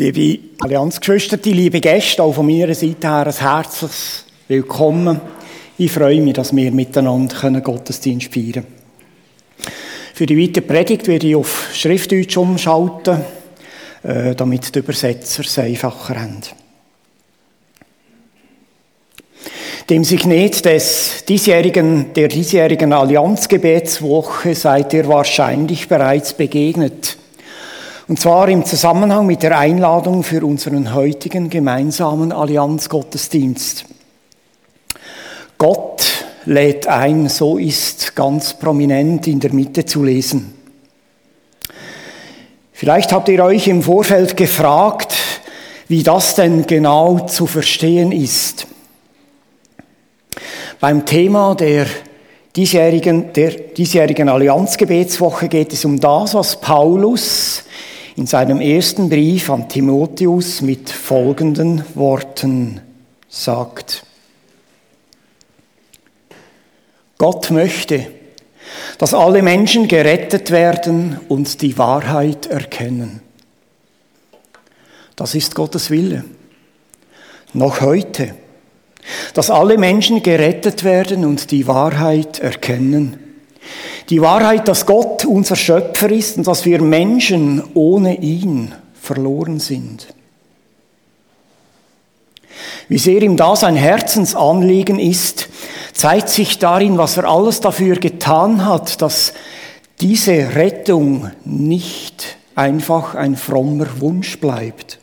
Liebe Allianzgeschwister, liebe Gäste, auch von meiner Seite her ein herzliches Willkommen. Ich freue mich, dass wir miteinander Gottesdienst feiern können. Für die weitere Predigt werde ich auf Schriftdeutsch umschalten, äh, damit die Übersetzer es einfacher haben. Dem Signet des diesjährigen, der diesjährigen Allianzgebetswoche seid ihr wahrscheinlich bereits begegnet. Und zwar im Zusammenhang mit der Einladung für unseren heutigen gemeinsamen Allianzgottesdienst. Gott lädt ein, so ist ganz prominent in der Mitte zu lesen. Vielleicht habt ihr euch im Vorfeld gefragt, wie das denn genau zu verstehen ist. Beim Thema der diesjährigen, der diesjährigen Allianzgebetswoche geht es um das, was Paulus in seinem ersten Brief an Timotheus mit folgenden Worten sagt. Gott möchte, dass alle Menschen gerettet werden und die Wahrheit erkennen. Das ist Gottes Wille. Noch heute, dass alle Menschen gerettet werden und die Wahrheit erkennen. Die Wahrheit, dass Gott unser Schöpfer ist und dass wir Menschen ohne ihn verloren sind. Wie sehr ihm da sein Herzensanliegen ist, zeigt sich darin, was er alles dafür getan hat, dass diese Rettung nicht einfach ein frommer Wunsch bleibt.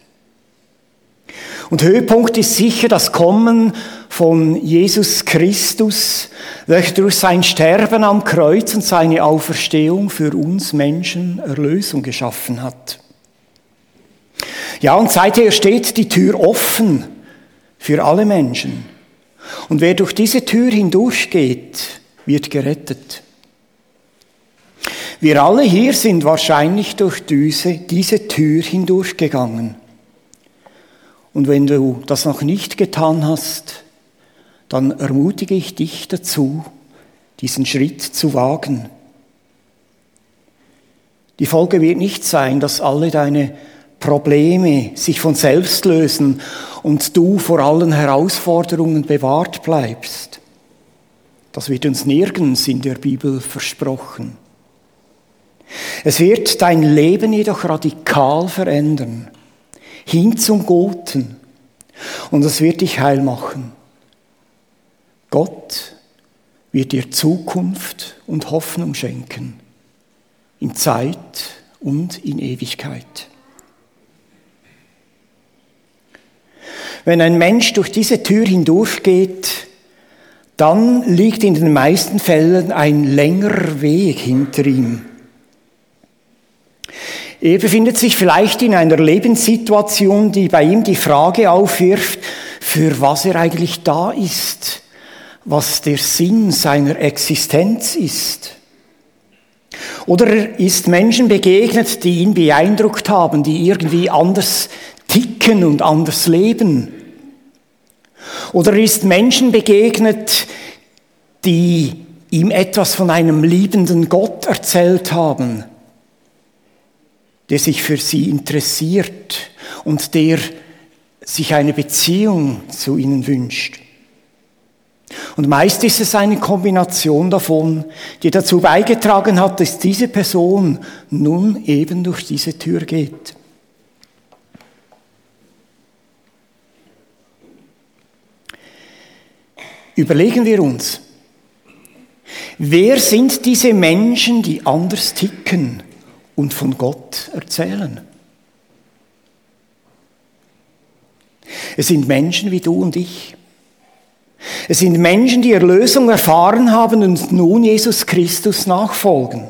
Und Höhepunkt ist sicher das Kommen von Jesus Christus, welcher durch sein Sterben am Kreuz und seine Auferstehung für uns Menschen Erlösung geschaffen hat. Ja, und seither steht die Tür offen für alle Menschen. Und wer durch diese Tür hindurchgeht, wird gerettet. Wir alle hier sind wahrscheinlich durch diese, diese Tür hindurchgegangen. Und wenn du das noch nicht getan hast, dann ermutige ich dich dazu, diesen Schritt zu wagen. Die Folge wird nicht sein, dass alle deine Probleme sich von selbst lösen und du vor allen Herausforderungen bewahrt bleibst. Das wird uns nirgends in der Bibel versprochen. Es wird dein Leben jedoch radikal verändern, hin zum Guten, und es wird dich heil machen. Gott wird dir Zukunft und Hoffnung schenken, in Zeit und in Ewigkeit. Wenn ein Mensch durch diese Tür hindurchgeht, dann liegt in den meisten Fällen ein längerer Weg hinter ihm. Er befindet sich vielleicht in einer Lebenssituation, die bei ihm die Frage aufwirft, für was er eigentlich da ist was der Sinn seiner Existenz ist. Oder er ist Menschen begegnet, die ihn beeindruckt haben, die irgendwie anders ticken und anders leben. Oder er ist Menschen begegnet, die ihm etwas von einem liebenden Gott erzählt haben, der sich für sie interessiert und der sich eine Beziehung zu ihnen wünscht. Und meist ist es eine Kombination davon, die dazu beigetragen hat, dass diese Person nun eben durch diese Tür geht. Überlegen wir uns, wer sind diese Menschen, die anders ticken und von Gott erzählen? Es sind Menschen wie du und ich. Es sind Menschen, die Erlösung erfahren haben und nun Jesus Christus nachfolgen.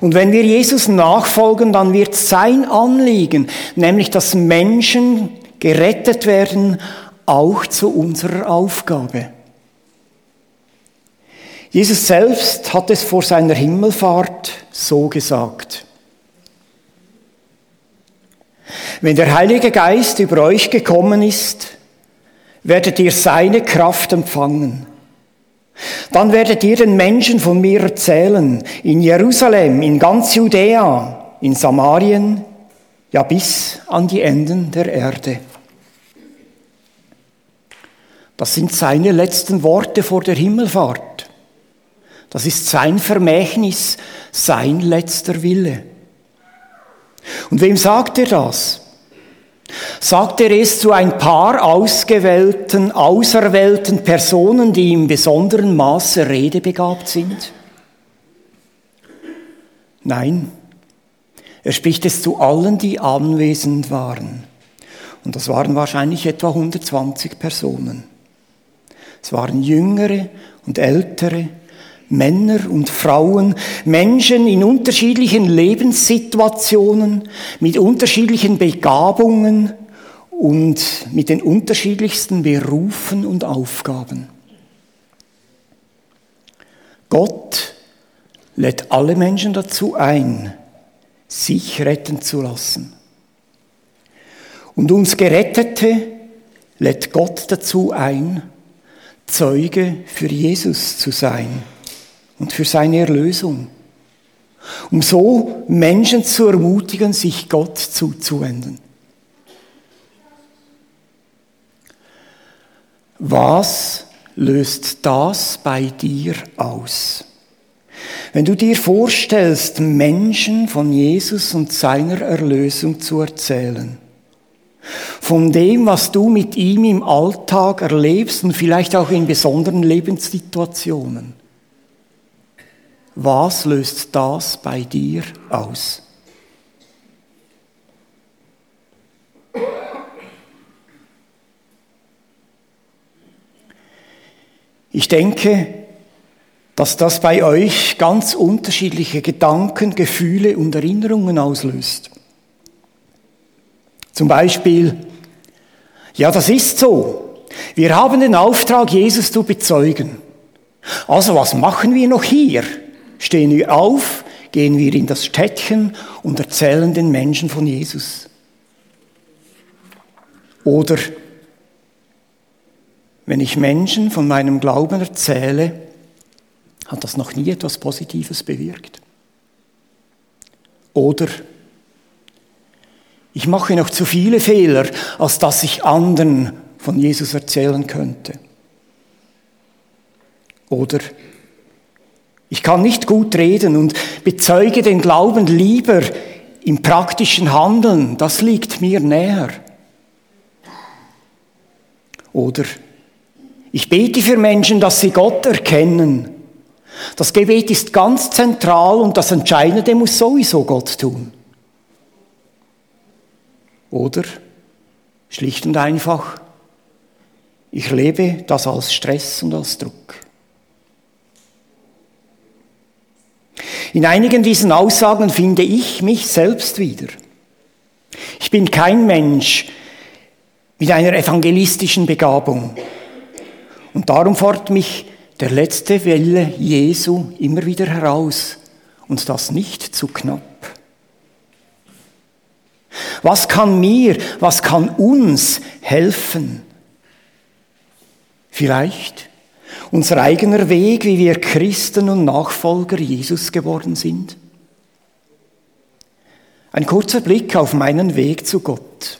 Und wenn wir Jesus nachfolgen, dann wird sein Anliegen, nämlich dass Menschen gerettet werden, auch zu unserer Aufgabe. Jesus selbst hat es vor seiner Himmelfahrt so gesagt. Wenn der Heilige Geist über euch gekommen ist, werdet ihr seine Kraft empfangen. Dann werdet ihr den Menschen von mir erzählen, in Jerusalem, in ganz Judäa, in Samarien ja bis an die Enden der Erde. Das sind seine letzten Worte vor der Himmelfahrt. Das ist sein Vermächtnis, sein letzter Wille. Und wem sagt er das? Sagt er es zu ein paar ausgewählten, auserwählten Personen, die im besonderen Maße redebegabt sind? Nein, er spricht es zu allen, die anwesend waren. Und das waren wahrscheinlich etwa 120 Personen. Es waren Jüngere und Ältere, Männer und Frauen, Menschen in unterschiedlichen Lebenssituationen, mit unterschiedlichen Begabungen und mit den unterschiedlichsten Berufen und Aufgaben. Gott lädt alle Menschen dazu ein, sich retten zu lassen. Und uns Gerettete lädt Gott dazu ein, Zeuge für Jesus zu sein und für seine Erlösung, um so Menschen zu ermutigen, sich Gott zuzuwenden. Was löst das bei dir aus? Wenn du dir vorstellst, Menschen von Jesus und seiner Erlösung zu erzählen, von dem, was du mit ihm im Alltag erlebst und vielleicht auch in besonderen Lebenssituationen. Was löst das bei dir aus? Ich denke, dass das bei euch ganz unterschiedliche Gedanken, Gefühle und Erinnerungen auslöst. Zum Beispiel, ja, das ist so. Wir haben den Auftrag, Jesus zu bezeugen. Also was machen wir noch hier? Stehen wir auf, gehen wir in das Städtchen und erzählen den Menschen von Jesus. Oder wenn ich Menschen von meinem Glauben erzähle, hat das noch nie etwas Positives bewirkt. Oder ich mache noch zu viele Fehler, als dass ich anderen von Jesus erzählen könnte. Oder ich kann nicht gut reden und bezeuge den Glauben lieber im praktischen Handeln, das liegt mir näher. Oder ich bete für Menschen, dass sie Gott erkennen. Das Gebet ist ganz zentral und das Entscheidende muss sowieso Gott tun. Oder schlicht und einfach, ich lebe das als Stress und als Druck. In einigen diesen Aussagen finde ich mich selbst wieder. Ich bin kein Mensch mit einer evangelistischen Begabung. Und darum fordert mich der letzte Welle Jesu immer wieder heraus und das nicht zu knapp. Was kann mir, was kann uns helfen? Vielleicht unser eigener Weg, wie wir Christen und Nachfolger Jesus geworden sind? Ein kurzer Blick auf meinen Weg zu Gott.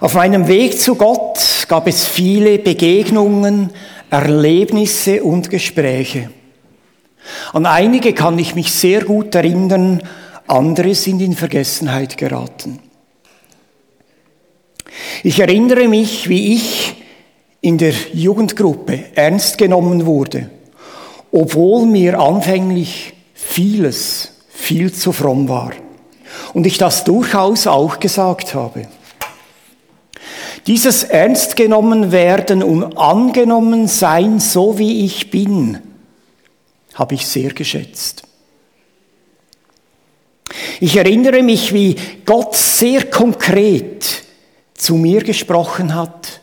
Auf meinem Weg zu Gott gab es viele Begegnungen, Erlebnisse und Gespräche. An einige kann ich mich sehr gut erinnern, andere sind in Vergessenheit geraten. Ich erinnere mich, wie ich in der Jugendgruppe ernst genommen wurde, obwohl mir anfänglich vieles viel zu fromm war und ich das durchaus auch gesagt habe. Dieses ernst genommen werden und angenommen sein, so wie ich bin, habe ich sehr geschätzt. Ich erinnere mich, wie Gott sehr konkret zu mir gesprochen hat,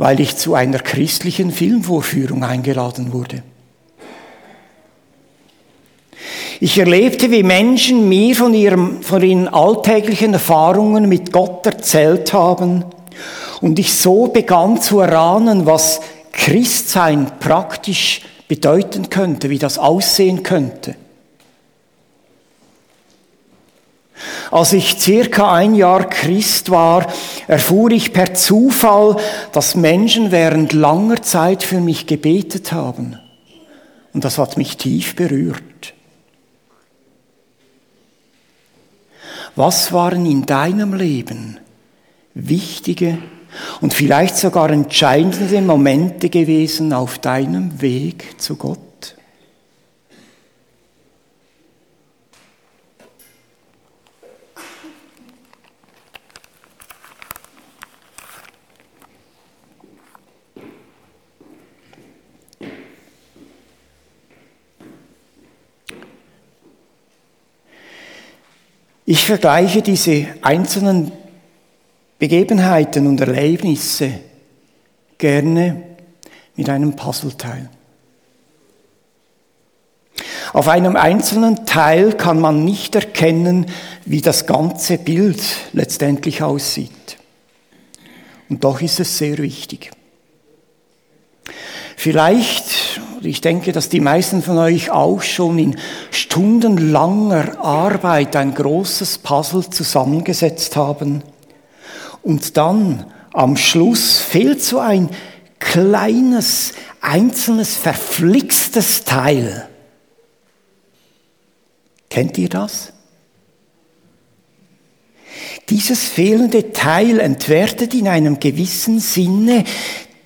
weil ich zu einer christlichen Filmvorführung eingeladen wurde. Ich erlebte, wie Menschen mir von, ihrem, von ihren alltäglichen Erfahrungen mit Gott erzählt haben und ich so begann zu erahnen, was Christsein praktisch bedeuten könnte, wie das aussehen könnte. Als ich circa ein Jahr Christ war, erfuhr ich per Zufall, dass Menschen während langer Zeit für mich gebetet haben. Und das hat mich tief berührt. Was waren in deinem Leben wichtige und vielleicht sogar entscheidende Momente gewesen auf deinem Weg zu Gott? Ich vergleiche diese einzelnen Begebenheiten und Erlebnisse gerne mit einem Puzzleteil. Auf einem einzelnen Teil kann man nicht erkennen, wie das ganze Bild letztendlich aussieht. Und doch ist es sehr wichtig. Vielleicht, ich denke, dass die meisten von euch auch schon in stundenlanger Arbeit ein großes Puzzle zusammengesetzt haben und dann am Schluss fehlt so ein kleines, einzelnes, verflixtes Teil. Kennt ihr das? Dieses fehlende Teil entwertet in einem gewissen Sinne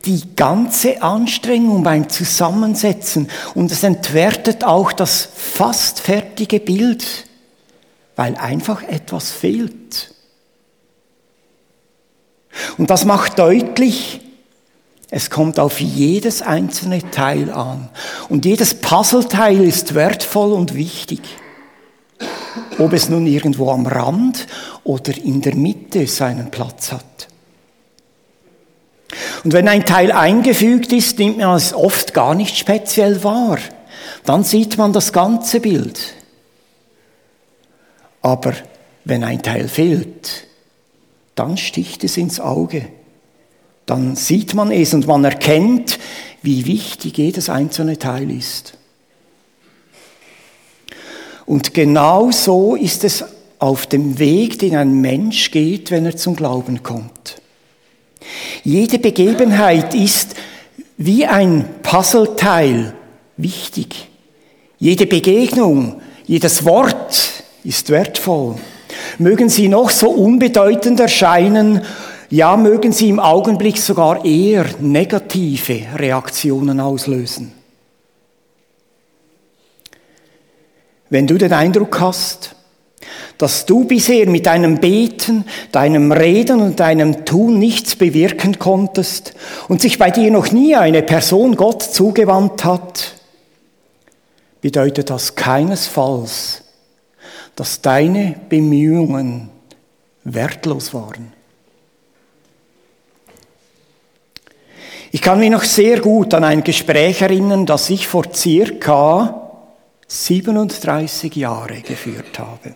die ganze Anstrengung beim Zusammensetzen und es entwertet auch das fast fertige Bild, weil einfach etwas fehlt. Und das macht deutlich, es kommt auf jedes einzelne Teil an. Und jedes Puzzleteil ist wertvoll und wichtig. Ob es nun irgendwo am Rand oder in der Mitte seinen Platz hat. Und wenn ein Teil eingefügt ist, nimmt man es oft gar nicht speziell wahr. Dann sieht man das ganze Bild. Aber wenn ein Teil fehlt, dann sticht es ins Auge. Dann sieht man es und man erkennt, wie wichtig jedes einzelne Teil ist. Und genau so ist es auf dem Weg, den ein Mensch geht, wenn er zum Glauben kommt. Jede Begebenheit ist wie ein Puzzleteil wichtig. Jede Begegnung, jedes Wort ist wertvoll. Mögen sie noch so unbedeutend erscheinen, ja, mögen sie im Augenblick sogar eher negative Reaktionen auslösen. Wenn du den Eindruck hast, dass du bisher mit deinem Beten, deinem Reden und deinem Tun nichts bewirken konntest und sich bei dir noch nie eine Person Gott zugewandt hat, bedeutet das keinesfalls, dass deine Bemühungen wertlos waren. Ich kann mich noch sehr gut an ein Gespräch erinnern, das ich vor circa 37 Jahre geführt habe.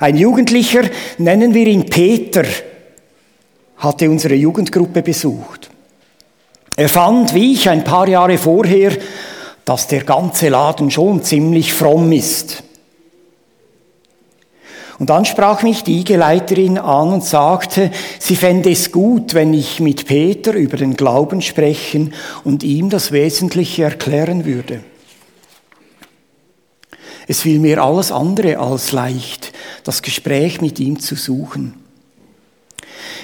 Ein Jugendlicher, nennen wir ihn Peter, hatte unsere Jugendgruppe besucht. Er fand, wie ich ein paar Jahre vorher, dass der ganze Laden schon ziemlich fromm ist. Und dann sprach mich die Igeleiterin an und sagte, sie fände es gut, wenn ich mit Peter über den Glauben sprechen und ihm das Wesentliche erklären würde. Es fiel mir alles andere als leicht, das Gespräch mit ihm zu suchen.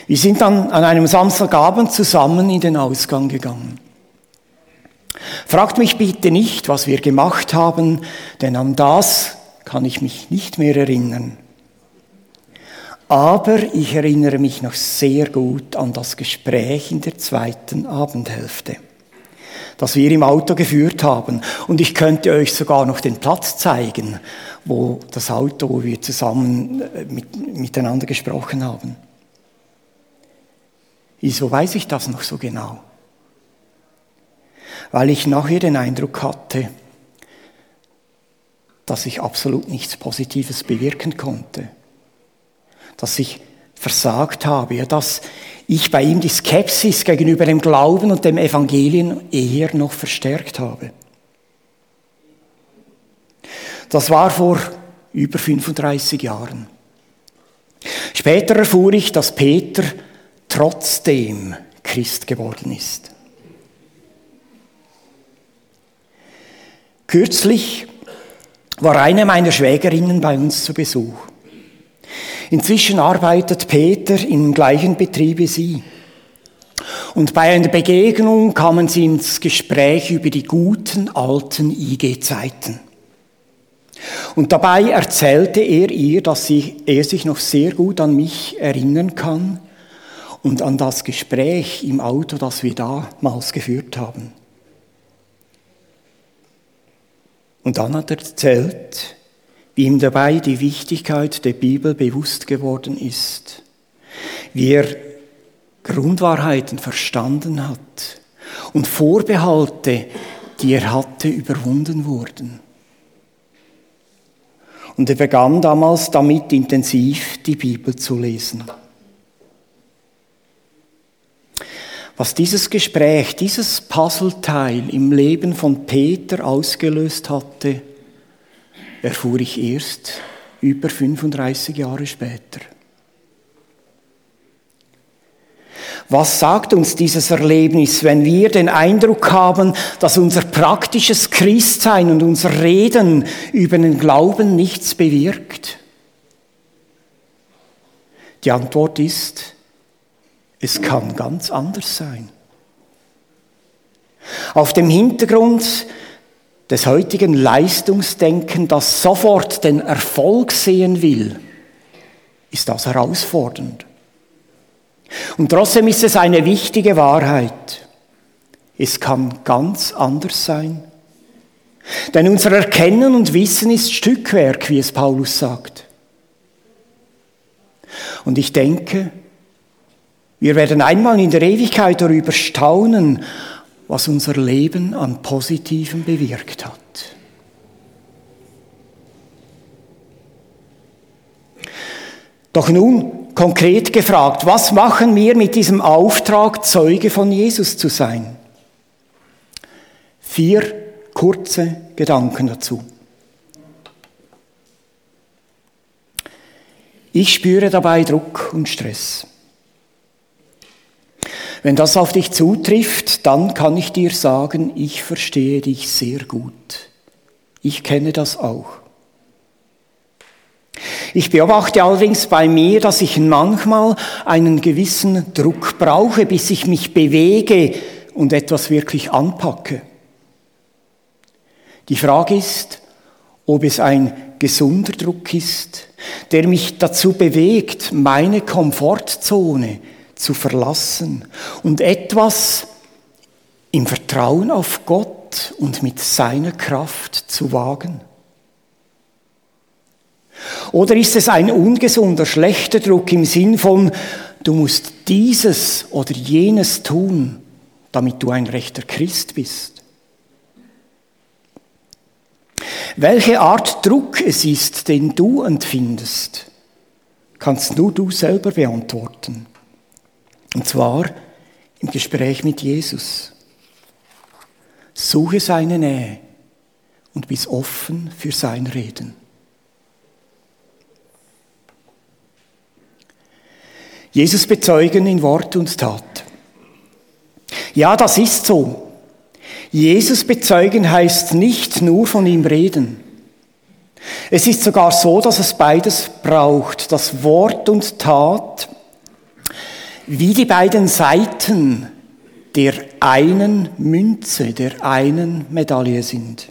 Wir sind dann an einem Samstagabend zusammen in den Ausgang gegangen. Fragt mich bitte nicht, was wir gemacht haben, denn an das kann ich mich nicht mehr erinnern. Aber ich erinnere mich noch sehr gut an das Gespräch in der zweiten Abendhälfte, das wir im Auto geführt haben. Und ich könnte euch sogar noch den Platz zeigen, wo das Auto, wo wir zusammen äh, mit, miteinander gesprochen haben. Wieso weiß ich das noch so genau? Weil ich nachher den Eindruck hatte, dass ich absolut nichts Positives bewirken konnte dass ich versagt habe, ja, dass ich bei ihm die Skepsis gegenüber dem Glauben und dem Evangelium eher noch verstärkt habe. Das war vor über 35 Jahren. Später erfuhr ich, dass Peter trotzdem Christ geworden ist. Kürzlich war eine meiner Schwägerinnen bei uns zu Besuch. Inzwischen arbeitet Peter im gleichen Betrieb wie sie. Und bei einer Begegnung kamen sie ins Gespräch über die guten alten IG-Zeiten. Und dabei erzählte er ihr, dass er sich noch sehr gut an mich erinnern kann und an das Gespräch im Auto, das wir damals geführt haben. Und dann hat er erzählt, wie ihm dabei die Wichtigkeit der Bibel bewusst geworden ist, wie er Grundwahrheiten verstanden hat und Vorbehalte, die er hatte, überwunden wurden. Und er begann damals damit intensiv die Bibel zu lesen. Was dieses Gespräch, dieses Puzzleteil im Leben von Peter ausgelöst hatte, erfuhr ich erst über 35 Jahre später. Was sagt uns dieses Erlebnis, wenn wir den Eindruck haben, dass unser praktisches Christsein und unser Reden über den Glauben nichts bewirkt? Die Antwort ist, es kann ganz anders sein. Auf dem Hintergrund des heutigen Leistungsdenken, das sofort den Erfolg sehen will, ist das herausfordernd. Und trotzdem ist es eine wichtige Wahrheit. Es kann ganz anders sein. Denn unser Erkennen und Wissen ist Stückwerk, wie es Paulus sagt. Und ich denke, wir werden einmal in der Ewigkeit darüber staunen, was unser Leben an Positivem bewirkt hat. Doch nun konkret gefragt, was machen wir mit diesem Auftrag, Zeuge von Jesus zu sein? Vier kurze Gedanken dazu. Ich spüre dabei Druck und Stress. Wenn das auf dich zutrifft, dann kann ich dir sagen, ich verstehe dich sehr gut. Ich kenne das auch. Ich beobachte allerdings bei mir, dass ich manchmal einen gewissen Druck brauche, bis ich mich bewege und etwas wirklich anpacke. Die Frage ist, ob es ein gesunder Druck ist, der mich dazu bewegt, meine Komfortzone zu verlassen und etwas im Vertrauen auf Gott und mit seiner Kraft zu wagen? Oder ist es ein ungesunder, schlechter Druck im Sinn von, du musst dieses oder jenes tun, damit du ein rechter Christ bist? Welche Art Druck es ist, den du empfindest, kannst nur du selber beantworten. Und zwar im Gespräch mit Jesus. Suche seine Nähe und bist offen für sein Reden. Jesus bezeugen in Wort und Tat. Ja, das ist so. Jesus bezeugen heißt nicht nur von ihm reden. Es ist sogar so, dass es beides braucht, das Wort und Tat wie die beiden Seiten der einen Münze, der einen Medaille sind.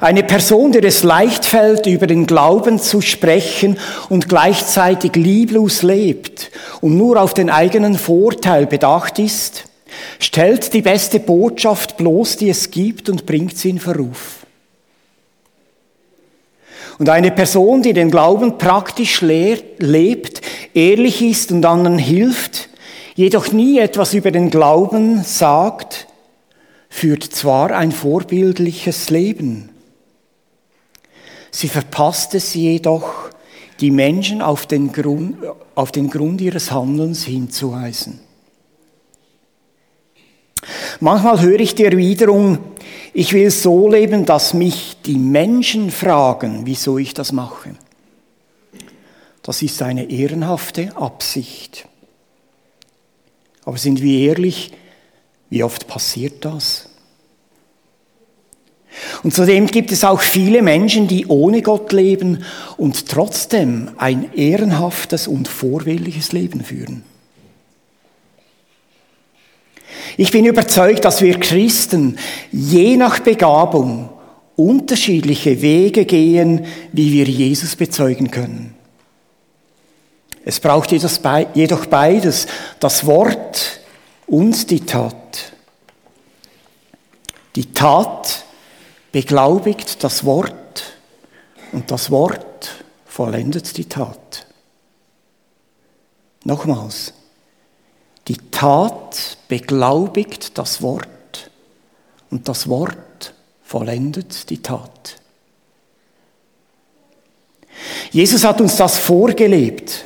Eine Person, der es leicht fällt, über den Glauben zu sprechen und gleichzeitig lieblos lebt und nur auf den eigenen Vorteil bedacht ist, stellt die beste Botschaft bloß, die es gibt und bringt sie in Verruf. Und eine Person, die den Glauben praktisch lebt, ehrlich ist und anderen hilft, jedoch nie etwas über den Glauben sagt, führt zwar ein vorbildliches Leben. Sie verpasst es jedoch, die Menschen auf den Grund, auf den Grund ihres Handelns hinzuweisen. Manchmal höre ich die Erwiderung, ich will so leben, dass mich die Menschen fragen, wieso ich das mache. Das ist eine ehrenhafte Absicht. Aber sind wir ehrlich, wie oft passiert das? Und zudem gibt es auch viele Menschen, die ohne Gott leben und trotzdem ein ehrenhaftes und vorbildliches Leben führen. Ich bin überzeugt, dass wir Christen je nach Begabung unterschiedliche Wege gehen, wie wir Jesus bezeugen können. Es braucht jedoch beides, das Wort und die Tat. Die Tat beglaubigt das Wort und das Wort vollendet die Tat. Nochmals, die Tat beglaubigt das Wort und das Wort vollendet die Tat. Jesus hat uns das vorgelebt.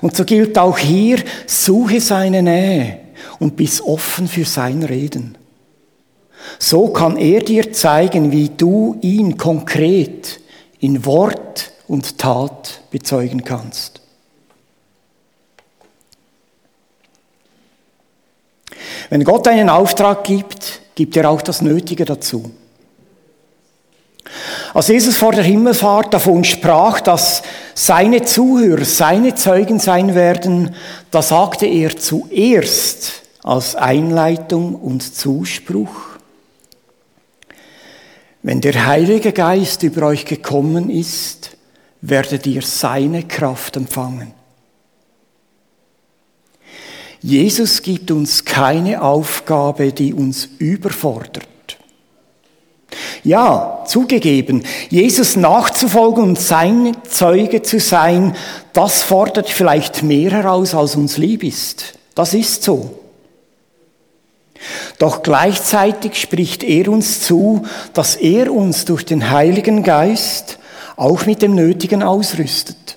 Und so gilt auch hier, suche seine Nähe und bist offen für sein Reden. So kann er dir zeigen, wie du ihn konkret in Wort und Tat bezeugen kannst. Wenn Gott einen Auftrag gibt, gibt er auch das Nötige dazu. Als Jesus vor der Himmelfahrt davon sprach, dass seine Zuhörer seine Zeugen sein werden, da sagte er zuerst als Einleitung und Zuspruch, wenn der Heilige Geist über euch gekommen ist, werdet ihr seine Kraft empfangen. Jesus gibt uns keine Aufgabe, die uns überfordert. Ja, zugegeben, Jesus nachzufolgen und sein Zeuge zu sein, das fordert vielleicht mehr heraus, als uns lieb ist. Das ist so. Doch gleichzeitig spricht er uns zu, dass er uns durch den Heiligen Geist auch mit dem Nötigen ausrüstet.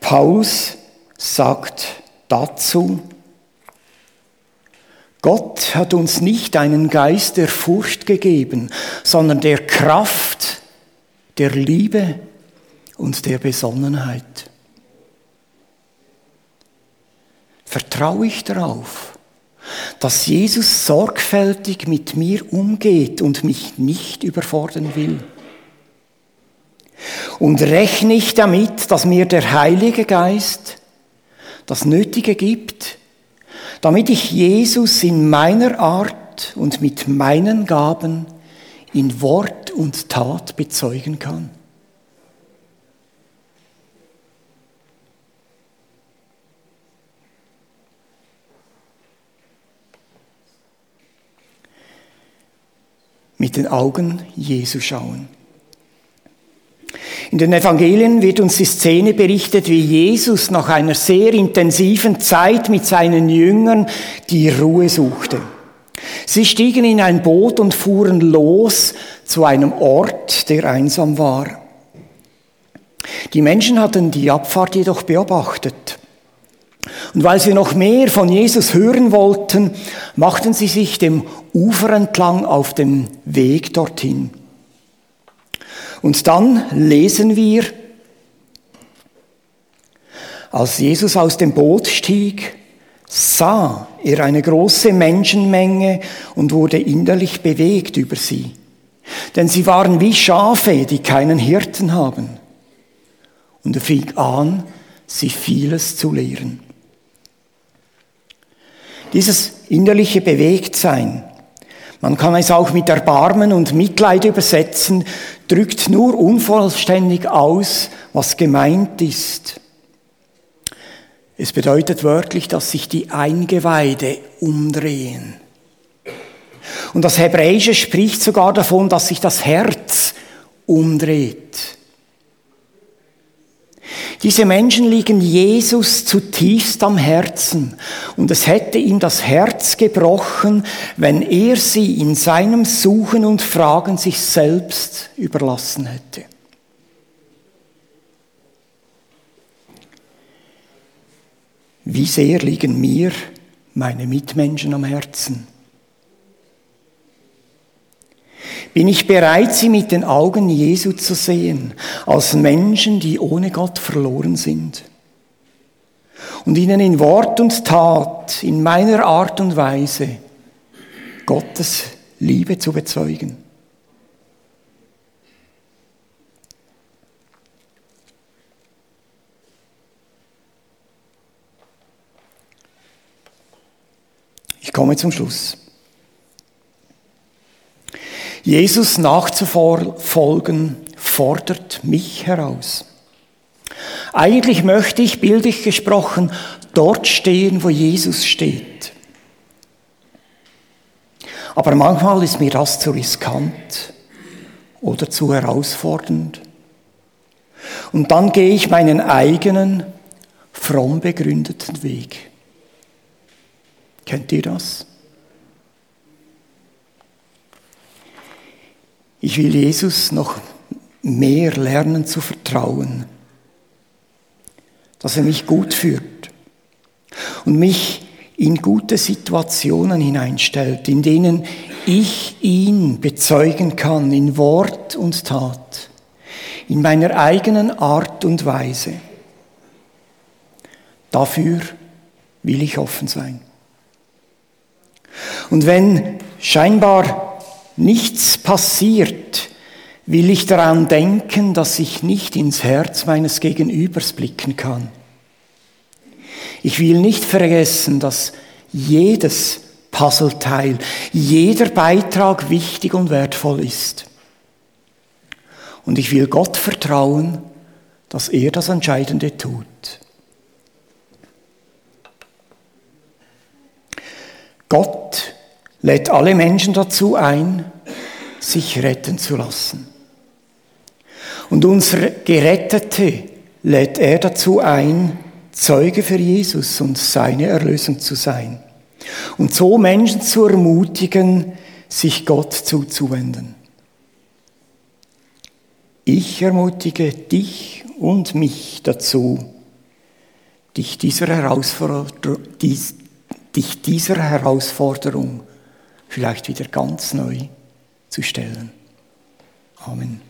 Paulus sagt dazu, Gott hat uns nicht einen Geist der Furcht gegeben, sondern der Kraft, der Liebe und der Besonnenheit. Vertraue ich darauf, dass Jesus sorgfältig mit mir umgeht und mich nicht überfordern will? Und rechne ich damit, dass mir der Heilige Geist das Nötige gibt, damit ich Jesus in meiner Art und mit meinen Gaben in Wort und Tat bezeugen kann. Mit den Augen Jesu schauen. In den Evangelien wird uns die Szene berichtet, wie Jesus nach einer sehr intensiven Zeit mit seinen Jüngern die Ruhe suchte. Sie stiegen in ein Boot und fuhren los zu einem Ort, der einsam war. Die Menschen hatten die Abfahrt jedoch beobachtet. Und weil sie noch mehr von Jesus hören wollten, machten sie sich dem Ufer entlang auf den Weg dorthin. Und dann lesen wir, als Jesus aus dem Boot stieg, sah er eine große Menschenmenge und wurde innerlich bewegt über sie. Denn sie waren wie Schafe, die keinen Hirten haben. Und er fing an, sie vieles zu lehren. Dieses innerliche Bewegtsein man kann es auch mit Erbarmen und Mitleid übersetzen, drückt nur unvollständig aus, was gemeint ist. Es bedeutet wörtlich, dass sich die Eingeweide umdrehen. Und das Hebräische spricht sogar davon, dass sich das Herz umdreht. Diese Menschen liegen Jesus zutiefst am Herzen und es hätte ihm das Herz gebrochen, wenn er sie in seinem Suchen und Fragen sich selbst überlassen hätte. Wie sehr liegen mir meine Mitmenschen am Herzen? Bin ich bereit, sie mit den Augen Jesu zu sehen, als Menschen, die ohne Gott verloren sind? Und ihnen in Wort und Tat, in meiner Art und Weise, Gottes Liebe zu bezeugen. Ich komme zum Schluss. Jesus nachzufolgen fordert mich heraus. Eigentlich möchte ich, bildlich gesprochen, dort stehen, wo Jesus steht. Aber manchmal ist mir das zu riskant oder zu herausfordernd. Und dann gehe ich meinen eigenen, fromm begründeten Weg. Kennt ihr das? Ich will Jesus noch mehr lernen zu vertrauen, dass er mich gut führt und mich in gute Situationen hineinstellt, in denen ich ihn bezeugen kann in Wort und Tat, in meiner eigenen Art und Weise. Dafür will ich offen sein. Und wenn scheinbar nichts passiert, will ich daran denken, dass ich nicht ins Herz meines Gegenübers blicken kann. Ich will nicht vergessen, dass jedes Puzzleteil, jeder Beitrag wichtig und wertvoll ist. Und ich will Gott vertrauen, dass er das Entscheidende tut. Gott lädt alle Menschen dazu ein, sich retten zu lassen. Und unsere Gerettete lädt er dazu ein, Zeuge für Jesus und seine Erlösung zu sein. Und so Menschen zu ermutigen, sich Gott zuzuwenden. Ich ermutige dich und mich dazu, dich dieser Herausforderung, dich dieser Herausforderung vielleicht wieder ganz neu zu stellen. Amen.